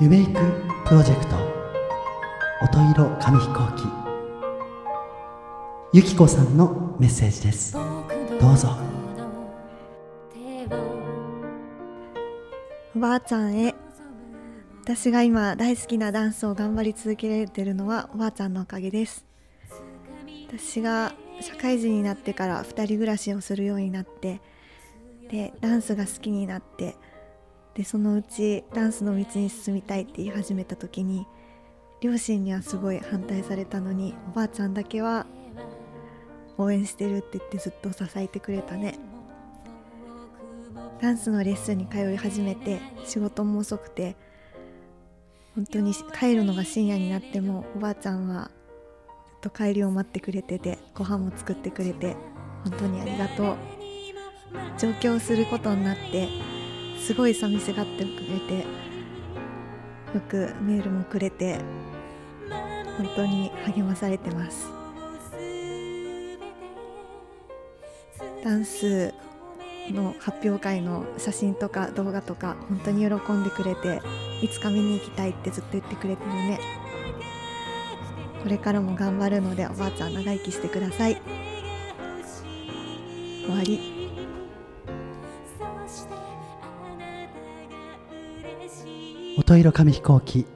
夢いくプロジェクト。音色紙飛行機。ゆきこさんのメッセージです。どうぞ。おばあちゃんへ。私が今大好きなダンスを頑張り続けられてるのはおばあちゃんのおかげです。私が社会人になってから2人暮らしをするようになってでダンスが好きになってでそのうちダンスの道に進みたいって言い始めた時に両親にはすごい反対されたのにおばあちゃんだけは応援してるって言ってずっと支えてくれたね。ダンスのレッスンに通い始めて仕事も遅くて本当に帰るのが深夜になってもおばあちゃんはと帰りを待ってくれててご飯も作ってくれて本当にありがとう。上京することになってすごい寂しがってくれてよくメールもくれて本当に励まされてます。ダンスの発表会の写真とか動画とか本当に喜んでくれていつか見に行きたいってずっと言ってくれてるね。これからも頑張るのでおばあちゃん長生きしてください。終わり。音色紙飛行機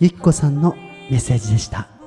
ゆきこさんのメッセージでした。